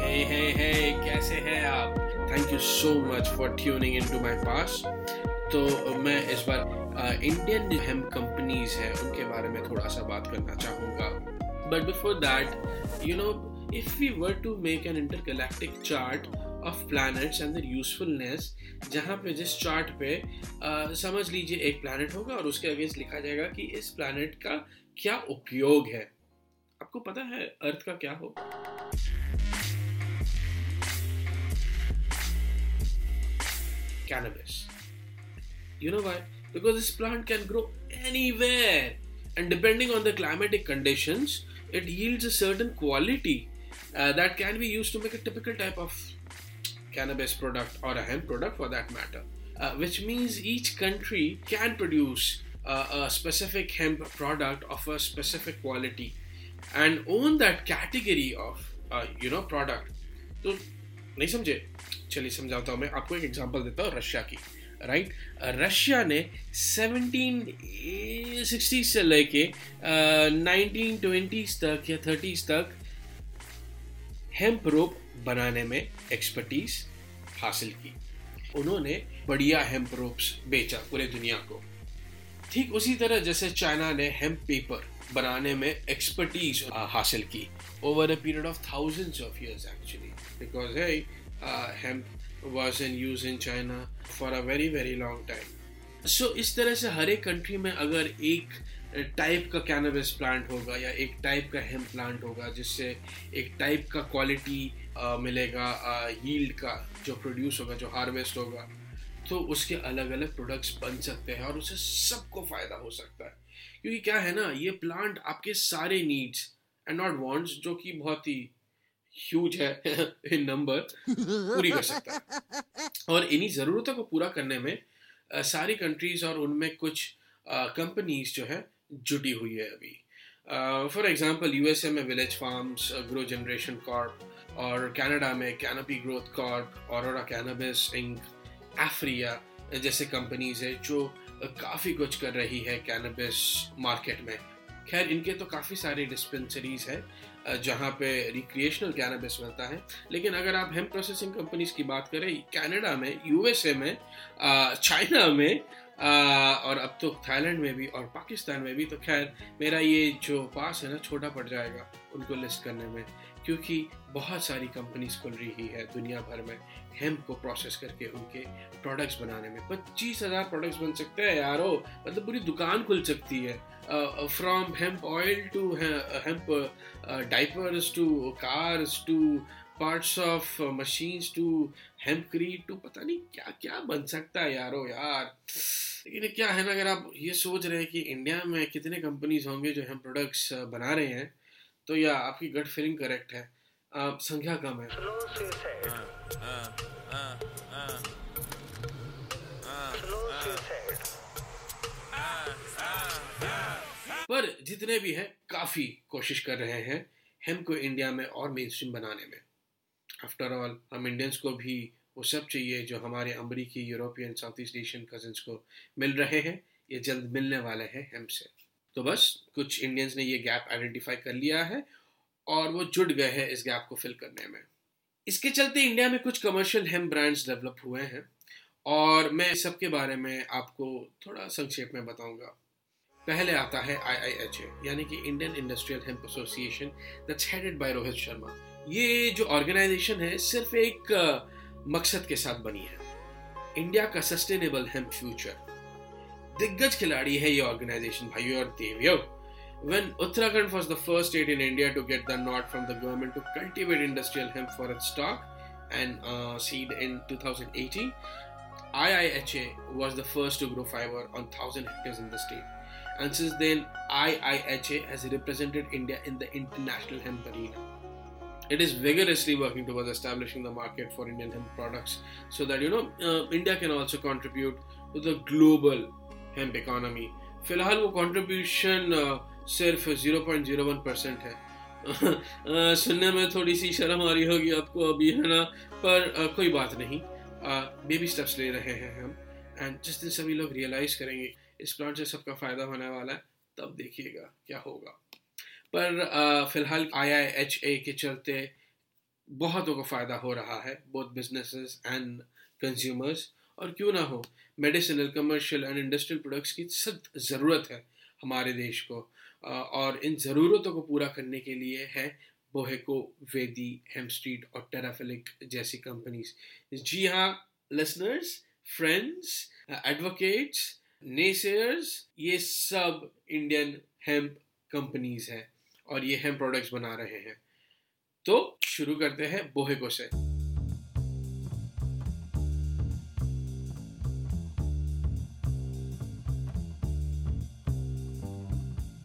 Hey, hey, hey, कैसे हैं आप? Thank you so much for tuning in to my pass तो मैं इस बार इंडियन हेम कंपनीज़ हैं उनके बारे में थोड़ा सा बात करना चाहूँगा। But before that you know if we were to make an chart of planets and their usefulness जहाँ पे जिस चार्ट पे uh, समझ लीजिए एक प्लैनेट होगा और उसके अगेंस्ट लिखा जाएगा कि इस प्लैनेट का क्या उपयोग है। आपको पता है अर्थ का क्या हो? cannabis. You know why? Because this plant can grow anywhere, and depending on the climatic conditions, it yields a certain quality uh, that can be used to make a typical type of cannabis product or a hemp product for that matter. Uh, which means each country can produce uh, a specific hemp product of a specific quality and own that category of uh, you know product. तो नहीं समझे चलिए समझाता हूँ मैं आपको एक example देता हूँ रशिया की राइट रशिया ने 1760 से लेके नाइनटीन ट्वेंटीज तक या थर्टीज तक हेम्प रोप बनाने में एक्सपर्टीज हासिल की। उन्होंने बढ़िया हेम्प रोप्स बेचा पूरे दुनिया को। ठीक उसी तरह जैसे चाइना ने हेम्प पेपर बनाने में एक्सपर्टीज हासिल की over a period of thousands of years actually because है hemp was in use in China for a very very long time. So, इस तरह से हर एक कंट्री में अगर एक टाइप का कैनबिस प्लांट होगा या एक टाइप का हेम प्लांट होगा, जिससे एक टाइप का क्वालिटी मिलेगा यील्ड का जो प्रोड्यूस होगा, जो हार्वेस्ट होगा तो उसके अलग अलग प्रोडक्ट्स बन सकते हैं और उससे सबको फ़ायदा हो सकता है क्योंकि क्या है ना, ये प्लांट आपके सारे नीड्स एंड नॉट वांट्स जो कि बहुत ही ह्यूज है इन नंबर पूरी कर सकता है। और इन्हीं ज़रूरतों को पूरा करने में सारी कंट्रीज़ और उनमें कुछ कंपनीज़ जो है, जुटी हुई है अभी। फॉर एग्जांपल यूएसए में Village Farms Grow Generation Corp और कनाडा में कैनपी ग्रोथ कॉर्प और कैनबिस इंक एफ्रिया जैसे कंपनीज़ है, जो काफ़ी कुछ कर रही है कैनबिस मार्केट में। खैर, इनके तो काफ़ी सारे डिस्पेंसरीज हैं जहाँ पे रिक्रिएशनल कैनबिस मिलता है। लेकिन अगर आप हेम प्रोसेसिंग कंपनीज़ की बात करें कनाडा में यूएसए में चाइना में और अब तो थाईलैंड में भी और पाकिस्तान में भी तो खैर, मेरा ये जो पास है ना, छोटा पड़ जाएगा उनको लिस्ट करने में। क्योंकि बहुत सारी कंपनीज़ खुल रही है दुनिया भर में हेम्प को प्रोसेस करके उनके प्रोडक्ट्स बनाने में। पच्चीस हज़ार प्रोडक्ट्स बन सकते हैं यारो। मतलब पूरी दुकान खुल सकती है। From hemp oil to hemp diapers to cars to parts of machines to hemp creed to पता नहीं क्या क्या बन सकता है यारो यार। लेकिन क्या है ना, अगर आप ये सोच रहे हैं कि इंडिया में कितने कंपनीज़ होंगे जो हेम्प प्रोडक्ट्स बना रहे हैं तो या आपकी गट फीलिंग करेक्ट है। आ, संख्या कम है। पर जितने भी हैं काफ़ी कोशिश कर रहे हैं हेम को इंडिया में और मेन स्ट्रीम बनाने में। आफ्टर ऑल हम इंडियंस को भी वो सब चाहिए जो हमारे अमरीकी European South East Asian cousins को मिल रहे हैं। ये जल्द मिलने वाले हैं हेम से तो बस कुछ इंडियंस ने ये गैप आइडेंटिफाई कर लिया है और वो जुट गए हैं इस गैप को फिल करने में। इसके चलते इंडिया में कुछ कमर्शियल हेम ब्रांड्स डेवलप हुए हैं और मैं इस सब के बारे में आपको थोड़ा संक्षेप में बताऊँगा। पहले आता है आई आई एच यानी कि Indian industrial hemp association that's headed by Rohit Sharma ये जो ऑर्गेनाइजेशन है सिर्फ़ एक मकसद के साथ बनी है। इंडिया का सस्टेनेबल हेम्प फ्यूचर दिग्गज खिलाड़ी है ये ऑर्गेनाइजेशन भाइयों और देवियों When Uttarakhand was the first state in India to get the nod from the government to cultivate industrial hemp for its stock and uh, seed in 2018, IIHA was the first to grow fiber on 1000 hectares in the state. And since then, IIHA has represented India in the international hemp arena. It is vigorously working towards establishing the market for Indian hemp products so that you know uh, India can also contribute to the global hemp economy फ़िलहाल वो contribution सिर्फ़ 0.01 percent है। सुनने में थोड़ी सी शर्म आ रही होगी आपको अभी है ना? पर uh, कोई बात नहीं। बेबी uh, स्टेप्स ले रहे हैं हम। एंड जिस दिन सभी लोग रियलाइज़ करेंगे इस प्लांट से सबका फ़ायदा होने वाला है तब देखिएगा क्या होगा। पर uh, फ़िलहाल आई आई एच ए के चलते बहुतों को फ़ायदा हो रहा है बोथ बिजनेसेस एंड कंज्यूमर्स और क्यों ना हो? Medicinal commercial and industrial products की सख्त ज़रूरत है हमारे देश को। और इन ज़रूरतों को पूरा करने के लिए है बोहेको वेदी हेम स्ट्रीट और टेराफिलिक जैसी कंपनीज़ जी हाँ लिसनर्स फ्रेंड्स एडवोकेट्स नेसेयर्स ये सब इंडियन हेम्प कंपनीज़ हैं और ये हेम्प प्रोडक्ट्स बना रहे हैं। तो शुरू करते हैं बोहेको से।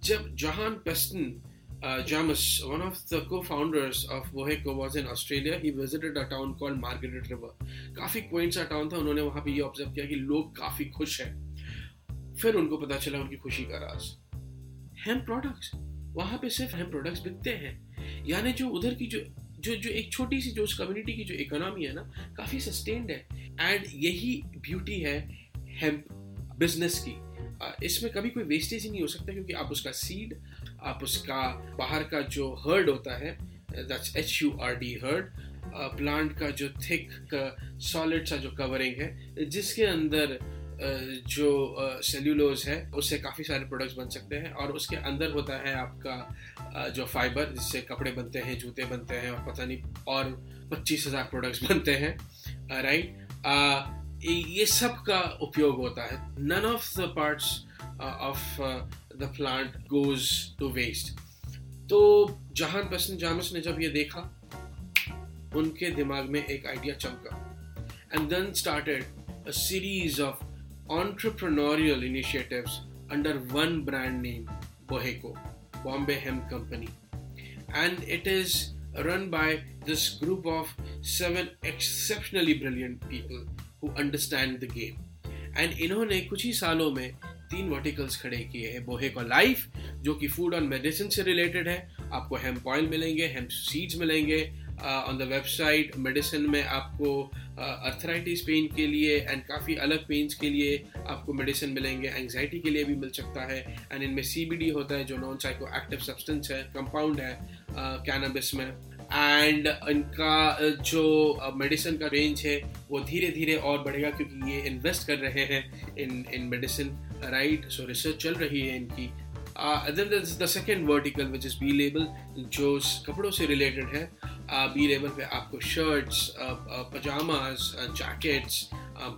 जब Jahan Peston uh, Jamus, one of the co-founders of Boheco, was in Australia. He visited a town called Margaret River. काफ़ी क्वेंट सा टाउन था उन्होंने वहाँ पे ये ऑब्ज़र्व किया कि लोग काफ़ी खुश हैं। फिर उनको पता चला उनकी खुशी का राज। हेम प्रोडक्ट्स वहाँ पे सिर्फ़ हेम प्रोडक्ट्स बिकते हैं। यानी जो उधर की जो जो जो एक छोटी सी जो उस कम्युनिटी की जो इकोनॉमी है ना काफ़ी सस्टेन्ड है। एंड यही ब्यूटी है हेम्प बिज़नेस की। इसमें कभी कोई वेस्टेज ही नहीं हो सकता क्योंकि आप उसका सीड आप उसका बाहर का जो हर्ड होता है that's H U R D hurd plant का जो थिक सॉलिड सा जो कवरिंग है, जिसके अंदर जो सेल्यूलोज है, उससे काफ़ी सारे प्रोडक्ट्स बन सकते हैं और उसके अंदर होता है आपका जो फाइबर जिससे कपड़े बनते हैं, जूते बनते हैं और पता नहीं और पच्चीस हज़ार प्रोडक्ट्स बनते हैं राइट ये सब का उपयोग होता है। None of the part of the plant goes to waste तो जहान पसंद जामस ने जब ये देखा, उनके दिमाग में एक आइडिया चमका। And then started a series of entrepreneurial initiatives under one brand name Boheco Bombay hemp company and it is run by this group of seven exceptionally brilliant people who understand the game. And इन्होंने कुछ ही सालों में तीन verticals खड़े किए हैं बोहे को लाइफ जो कि फ़ूड और मेडिसिन से रिलेटेड है। आपको हेम्प ऑयल मिलेंगे हेम्प सीड्स मिलेंगे ऑन द वेबसाइट मेडिसिन में आपको अर्थराइटिस uh, पेन के लिए एंड काफ़ी अलग पेन्स के लिए आपको मेडिसिन मिलेंगे। एंगजाइटी के लिए भी मिल सकता है। एंड इनमें सीबीडी होता है जो नॉन साइको एक्टिव सब्सटेंस है कंपाउंड है कैनबिस uh, में। एंड इनका जो मेडिसिन का रेंज है, वो धीरे धीरे और बढ़ेगा क्योंकि ये इन्वेस्ट कर रहे हैं in in medicine right so research चल रही है इनकी। Then the second vertical which is B label जो कपड़ों से रिलेटेड है। बी लेवल पे आपको शर्ट्स पजामाज जैकेट्स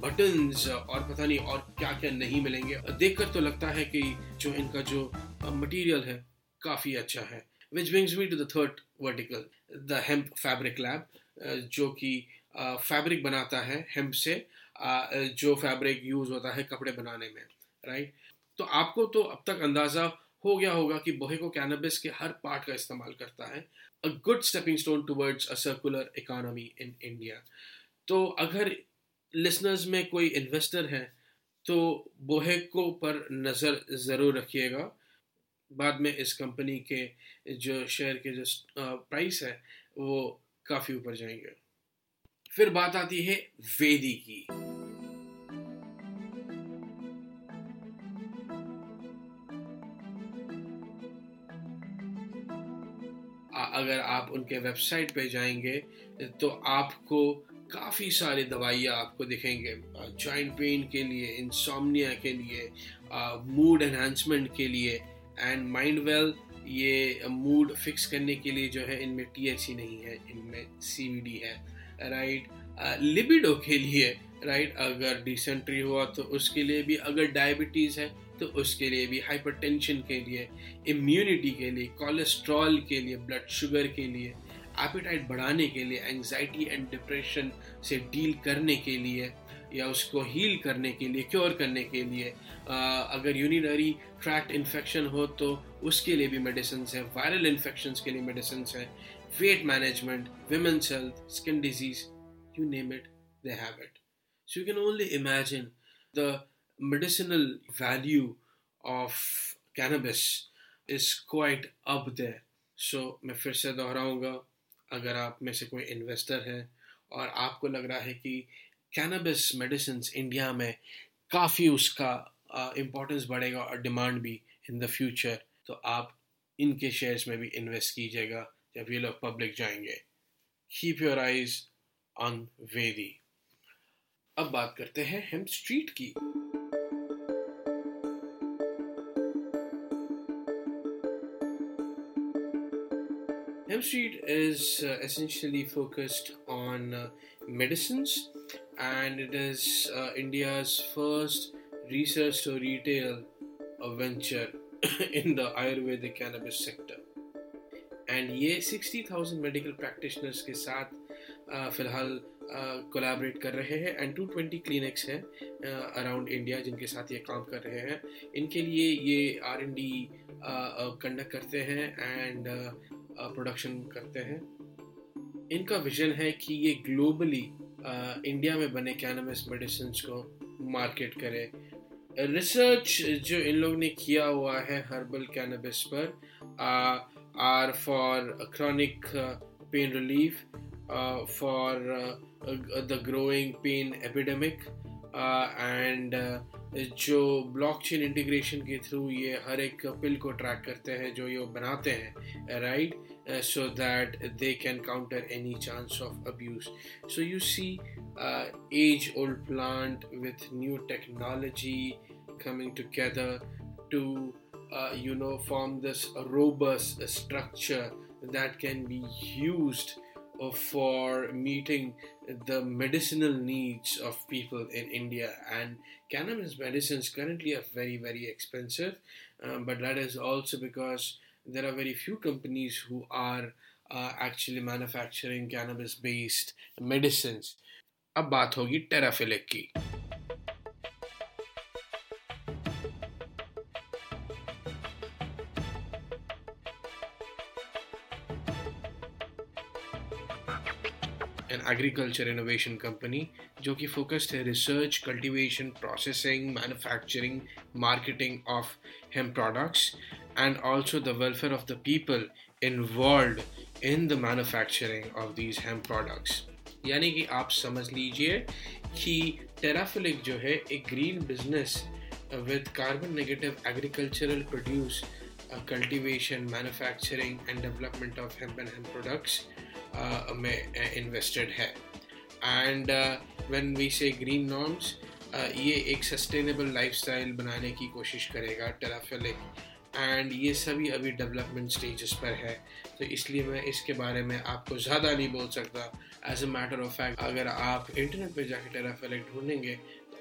बटन्स और पता नहीं और क्या क्या नहीं मिलेंगे। देखकर तो लगता है कि जो इनका जो मटेरियल है, काफ़ी अच्छा है। Which brings me to the third vertical the hemp fabric lab जो कि फैब्रिक बनाता है हेम्प से जो फैब्रिक यूज़ होता है कपड़े बनाने में राइट तो आपको तो अब तक अंदाज़ा हो गया होगा कि बोहेको कैनबिस के हर पार्ट का इस्तेमाल करता है। A good stepping stone towards a circular economy in India तो अगर लिसनर्स में कोई इन्वेस्टर है तो बोहेको पर नज़र ज़रूर रखिएगा। बाद में इस कंपनी के जो शेयर के जो प्राइस है, वो काफ़ी ऊपर जाएँगे। फिर बात आती है वेदी की। अगर आप उनके वेबसाइट पे जाएँगे तो आपको काफ़ी सारी दवाइयाँ आपको दिखेंगे। जॉइंट पेन के लिए इंसोमनिया के लिए मूड एनहांसमेंट के लिए एंड माइंड वेल ये मूड फिक्स करने के लिए जो है इनमें टीएचसी नहीं है इनमें सी है राइट लिबिडो के लिए राइट अगर डिसेंट्री हुआ तो उसके लिए भी अगर डायबिटीज़ है तो उसके लिए भी हाइपरटेंशन के लिए इम्यूनिटी के लिए कोलेस्ट्रॉल के लिए ब्लड शुगर के लिए एपिटाइट बढ़ाने के लिए एंजाइटी एंड डिप्रेशन से डील करने के लिए या उसको हील करने के लिए क्योर करने के लिए आ, अगर यूनिनरी ट्रैक्ट इन्फेक्शन हो तो उसके लिए भी मेडिसिन है वायरल इन्फेक्शन के लिए मेडिसिन है weight management women's health skin disease you name it they have it so you can only imagine the medicinal value of cannabis is quite up there. So मैं फिर से दोहराऊँगा, अगर आप में से कोई इन्वेस्टर है और आपको लग रहा है कि कैनबिस मेडिसिन इंडिया में काफ़ी उसका इम्पोर्टेंस बढ़ेगा और डिमांड भी इन द फ्यूचर तो आप इनके शेयर्स में भी इन्वेस्ट कीजिएगा जब ये लोग पब्लिक जाएँगे. कीप योर आइज़ ऑन वेदी अब बात करते हैं हेम स्ट्रीट की. Hem Street is uh, essentially focused on uh, medicines and it is uh, India's first research to retail a venture in the Ayurvedic cannabis sector. And ये 60,000 medical practitioners के साथ फ़िलहाल कोलैबोरेट कर रहे हैं and 220 clinics हैं around India जिनके साथ ये काम कर रहे हैं। इनके लिए ये आर एन डी कंडक्ट करते हैं एंड प्रोडक्शन करते हैं। इनका विजन है कि ये ग्लोबली इंडिया में बने कैनबिस मेडिसिन को मार्केट करे। रिसर्च जो इन लोग ने किया हुआ है हर्बल कैनबिस पर are for chronic pain relief for the growing pain epidemic and जो ब्लॉकचेन इंटीग्रेशन के थ्रू ये हर एक पिल को ट्रैक करते हैं, जो ये बनाते हैं right so that they can counter any chance of abuse so you see age old plant with new technology coming together to you know form this this structure that can be used for meeting the medicinal needs of people in India. And cannabis medicines currently are very, very expensive, um, but that is also because there are very few companies who are uh, actually manufacturing cannabis based medicines. अब बात होगी टेराफिलिक की agriculture innovation company जो कि focused है research cultivation processing manufacturing marketing of hemp products and also the welfare of the people involve in the manufacturing of these hemp products यानी कि आप समझ लीजिए कि टेराफिलिक जो है एक green business with carbon negative agricultural produce cultivation, manufacturing and development of hemp and products uh, में इन्वेस्टेड है and uh, we say green uh, ये एक sustainable lifestyle बनाने की कोशिश करेगा टेराफिलिक एंड ये सभी अभी डेवलपमेंट स्टेजेस पर है तो इसलिए मैं इसके बारे में आपको ज़्यादा नहीं बोल सकता as a matter of fact अगर आप इंटरनेट पर जाके टेराफिलिक ढूंढेंगे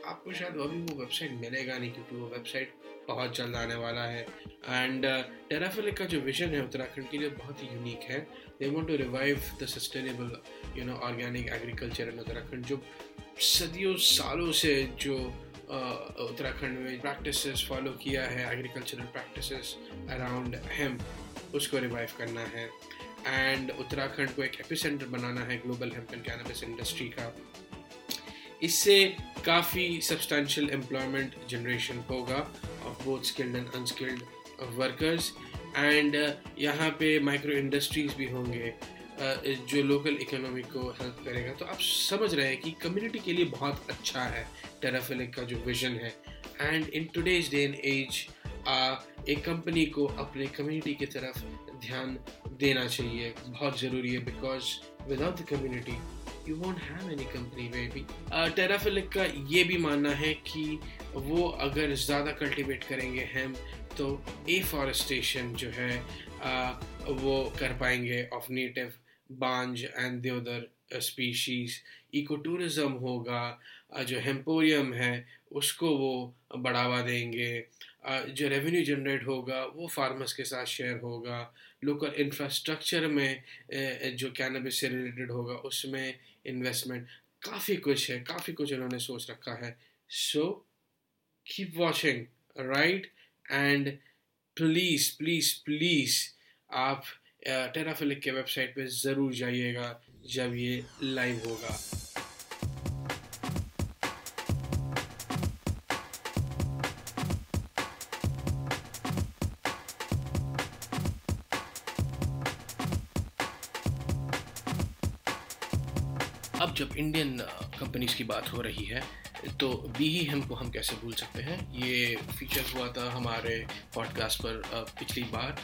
आपको शायद अभी वो वेबसाइट मिलेगा नहीं क्योंकि वो वेबसाइट बहुत जल्द आने वाला है। एंड टेराफिलिक uh, का जो विजन है उत्तराखंड के लिए बहुत ही यूनिक है। They want to revive the sustainable you know organic agriculture in Uttarakhand जो सदियों सालों से जो uh, उत्तराखंड में प्रैक्टिसेस फॉलो किया है एग्रीकल्चरल प्रैक्टिसेस अराउंड हेम्प उसको रिवाइव करना है। एंड उत्तराखंड को एक एपिसेंटर बनाना है global hemp and cannabis industry का। इससे काफ़ी सब्सटैंशियल एम्प्लॉयमेंट जनरेशन होगा of both skilled and unskilled workers and यहाँ पे माइक्रो इंडस्ट्रीज़ भी होंगे uh, जो लोकल इकोनॉमी को हेल्प करेगा। तो आप समझ रहे हैं कि कम्युनिटी के लिए बहुत अच्छा है टेराफिलिक का जो विजन है। And in today's day and as एक कंपनी को अपने कम्युनिटी की तरफ़ ध्यान देना चाहिए। बहुत ज़रूरी है because without the community you won't have any company maybe Terraphilic का ये भी मानना है कि वो अगर ज़्यादा कल्टीवेट करेंगे हम तो एफॉरेस्टेशन जो है uh, वो कर पाएँगे of native banj and deodar species eco tourism होगा uh, जो हेम्पोरियम है उसको वो बढ़ावा देंगे. uh, जो रेवेन्यू जनरेट होगा वो फार्मर्स के साथ शेयर होगा. लोकल इंफ्रास्ट्रक्चर में जो कैनबिस से रिलेटेड होगा उसमें इन्वेस्टमेंट काफ़ी कुछ है, काफ़ी कुछ इन्होंने सोच रखा है। So keep watching right and please please please आप टेराफिलिक के वेबसाइट पे ज़रूर जाइएगा जब ये लाइव होगा। जब इंडियन कंपनीज़ की बात हो रही है तो बी ही हम को हम कैसे भूल सकते हैं? ये फीचर हुआ था हमारे पॉडकास्ट पर पिछली बार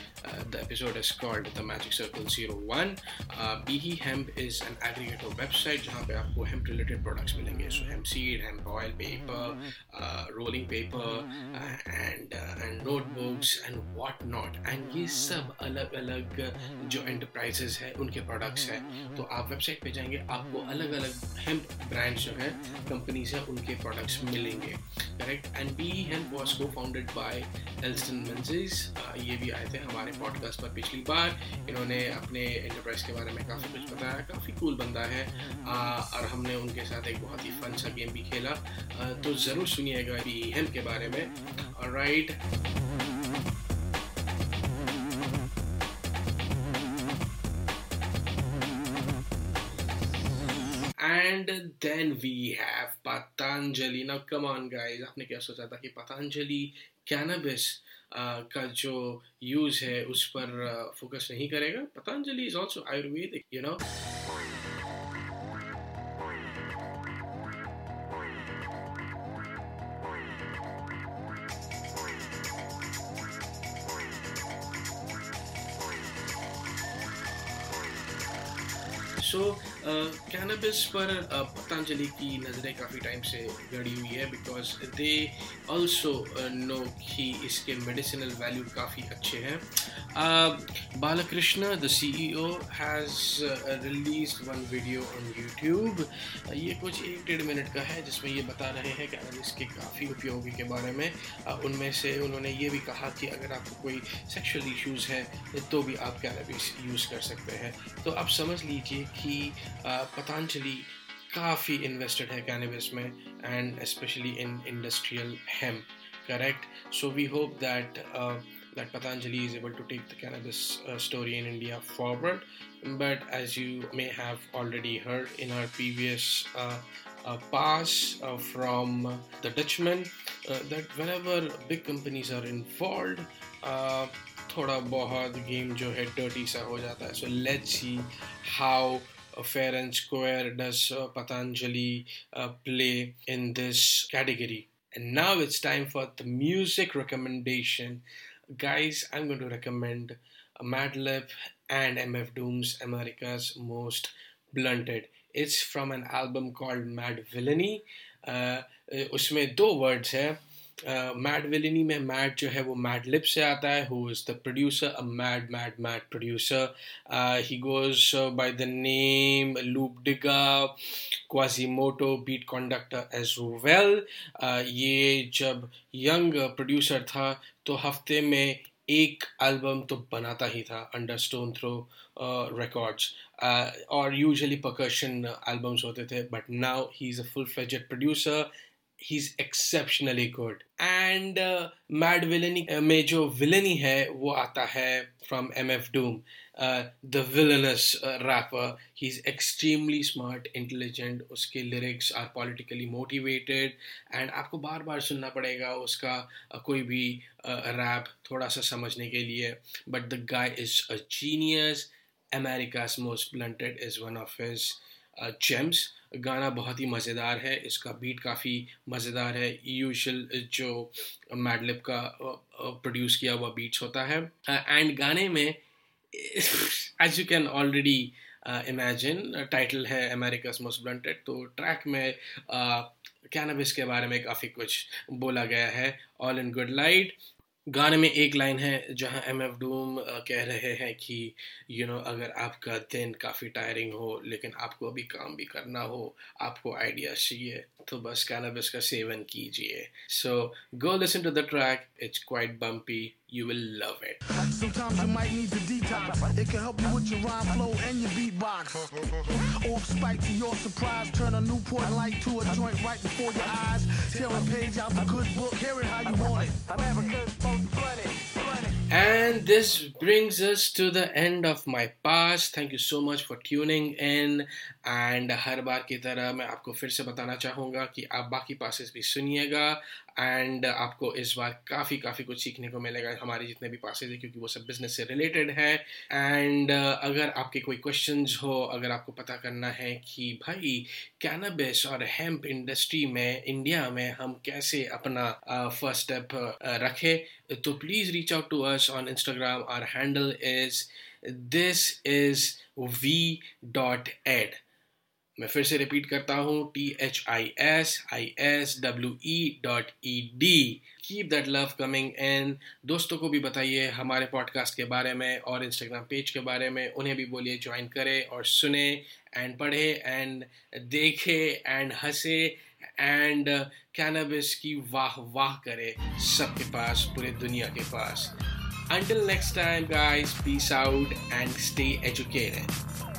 the episode is called the magic circle zero one B he hemp is an aggregator website जहाँ पे आपको हेम्प रिलेटेड प्रोडक्ट्स मिलेंगे so hemp seed hemp oil paper rolling paper and and notebooks and what not and ये सब अलग अलग जो enterprises है, उनके प्रोडक्ट्स हैं। तो आप वेबसाइट पे जाएँगे, आपको अलग अलग हेम्प ब्रांड्स जो है कंपनीज़ हैं, उनके प्रोडक्ट्स मिलेंगे correct and B hemp was co founded by Alston Menzies ये भी आए थे हमारे पॉडकास्ट पर पिछली बार। इन्होंने अपने एंटरप्राइज के बारे में काफ़ी कुछ बताया काफ़ी कूल बंदा है। आ, और हमने उनके साथ एक बहुत ही फन सा गेम भी खेला। आ, तो ज़रूर सुनिएगा बी हेल्प के बारे में। Right right. And then we have Patanjali. Now, come on, guys. आपने क्या सोचा था कि पतंजलि कैनबिस का जो यूज़ है उस पर फोकस नहीं करेगा Patanjali is also Ayurvedic you know so cannabis पर पतंजलि की नज़रें काफ़ी टाइम से गड़ी हुई है बिकॉज़ दे ऑल्सो नो कि इसके मेडिसिनल वैल्यू काफ़ी अच्छे हैं। Balkrishna the C E has release one video on YouTube ये कुछ एक डेढ़ मिनट का है, जिसमें ये बता रहे हैं कैनबिस के काफ़ी उपयोगी के बारे में। उनमें से उन्होंने ये भी कहा कि अगर आपको कोई सेक्शुअल इश्यूज़ हैं तो भी आप कैनबिस यूज़ कर सकते हैं। तो आप समझ लीजिए कि पतंजलि काफ़ी इन्वेस्टेड है कैनबिस में and specially in industrial hemp correct so we hope that is able to take the cannabis uh, story in India forward. But as you may have already heard in our previous uh, uh, pass from the Dutchman, that whenever big companies are involved, थोड़ा बहुत game जो है dirty सा हो जाता है so let's see how fair and square does uh, Patanjali uh, play in this category. And now it's time for the music recommendation. Guys, I'm going to recommend Madlib and MF Doom's America's Most Blunted. It's from an album called Mad Villainy. Uh, उसमें दो words है mad विलिनी में mad जो है वो mad lip से आता है who is the producer a mad mad mad producer he goes by the name Loop Digga Quasimoto Beat Konducta as well ये जब यंग प्रोड्यूसर था तो हफ़्ते में एक एल्बम तो बनाता ही था अंडर स्टोन थ्रो रिकॉर्ड्स और यूजुअली परकशन एल्बम्स होते थे but now he is a full fledged producer he is exceptionally good and Madvillainy में जो विलनी है, वो आता है from M F Doom the villainous rapper he is extremely smart intelligent उसके lyrics are politically motivated and आपको बार बार सुनना पड़ेगा उसका uh, कोई भी uh, रैप थोड़ा सा समझने के लिए. But the guy is a genius America's most blunted is one of his gems गाना बहुत ही मज़ेदार है, इसका बीट काफ़ी मज़ेदार है। यूशल जो मैडलिप का प्रोड्यूस किया हुआ बीट्स होता है। एंड गाने में as you can already imagine title है अमेरिकाज मोस्ट ब्लंटेड तो ट्रैक में कैनबिस के बारे में काफ़ी कुछ बोला गया है। ऑल इन गुड लाइट गाने में एक लाइन है जहाँ एम एफ़ डूम कह रहे हैं कि यू you नो know, अगर आपका दिन काफ़ी टायरिंग हो लेकिन आपको अभी काम भी करना हो आपको आइडिया चाहिए तो बस कैनबिस का सेवन कीजिए। So go listen to the track it's quite bumpy you will love it. Sometimes you might need to detox. It can help you with your rhyme flow and your beatbox. Off spike to your surprise, turn a Newport light to a joint right before your eyes. Tear a page out the good book, hear it how you want it. I'm ever good, most funny, funny. And this brings us to the end of my past. Thank you so much for tuning in. And हर बार की तरह मैं आपको फिर से बताना चाहूँगा कि आप बाकी पासेस भी सुनिएगा एंड आपको इस बार काफ़ी काफ़ी कुछ सीखने को मिलेगा हमारे जितने भी पासेज है क्योंकि वो सब बिज़नेस से रिलेटेड है। एंड अगर आपके कोई क्वेश्चन हो अगर आपको पता करना है कि भाई कैनबिस और हेम्प इंडस्ट्री में इंडिया में हम कैसे अपना फ़र्स्ट uh, स्टेप uh, रखें तो please reach out to us on Instagram our handle is this is we dot ed मैं फिर से रिपीट करता हूँ T H I S I S W E dot E D keep that love coming in दोस्तों को भी बताइए हमारे पॉडकास्ट के बारे में और इंस्टाग्राम पेज के बारे में उन्हें भी बोलिए ज्वाइन करें और सुने एंड पढ़े एंड देखे एंड हंसे एंड कैनबिस की वाह वाह करे सबके पास पूरे दुनिया के पास Until next time, guys, peace out and stay educated.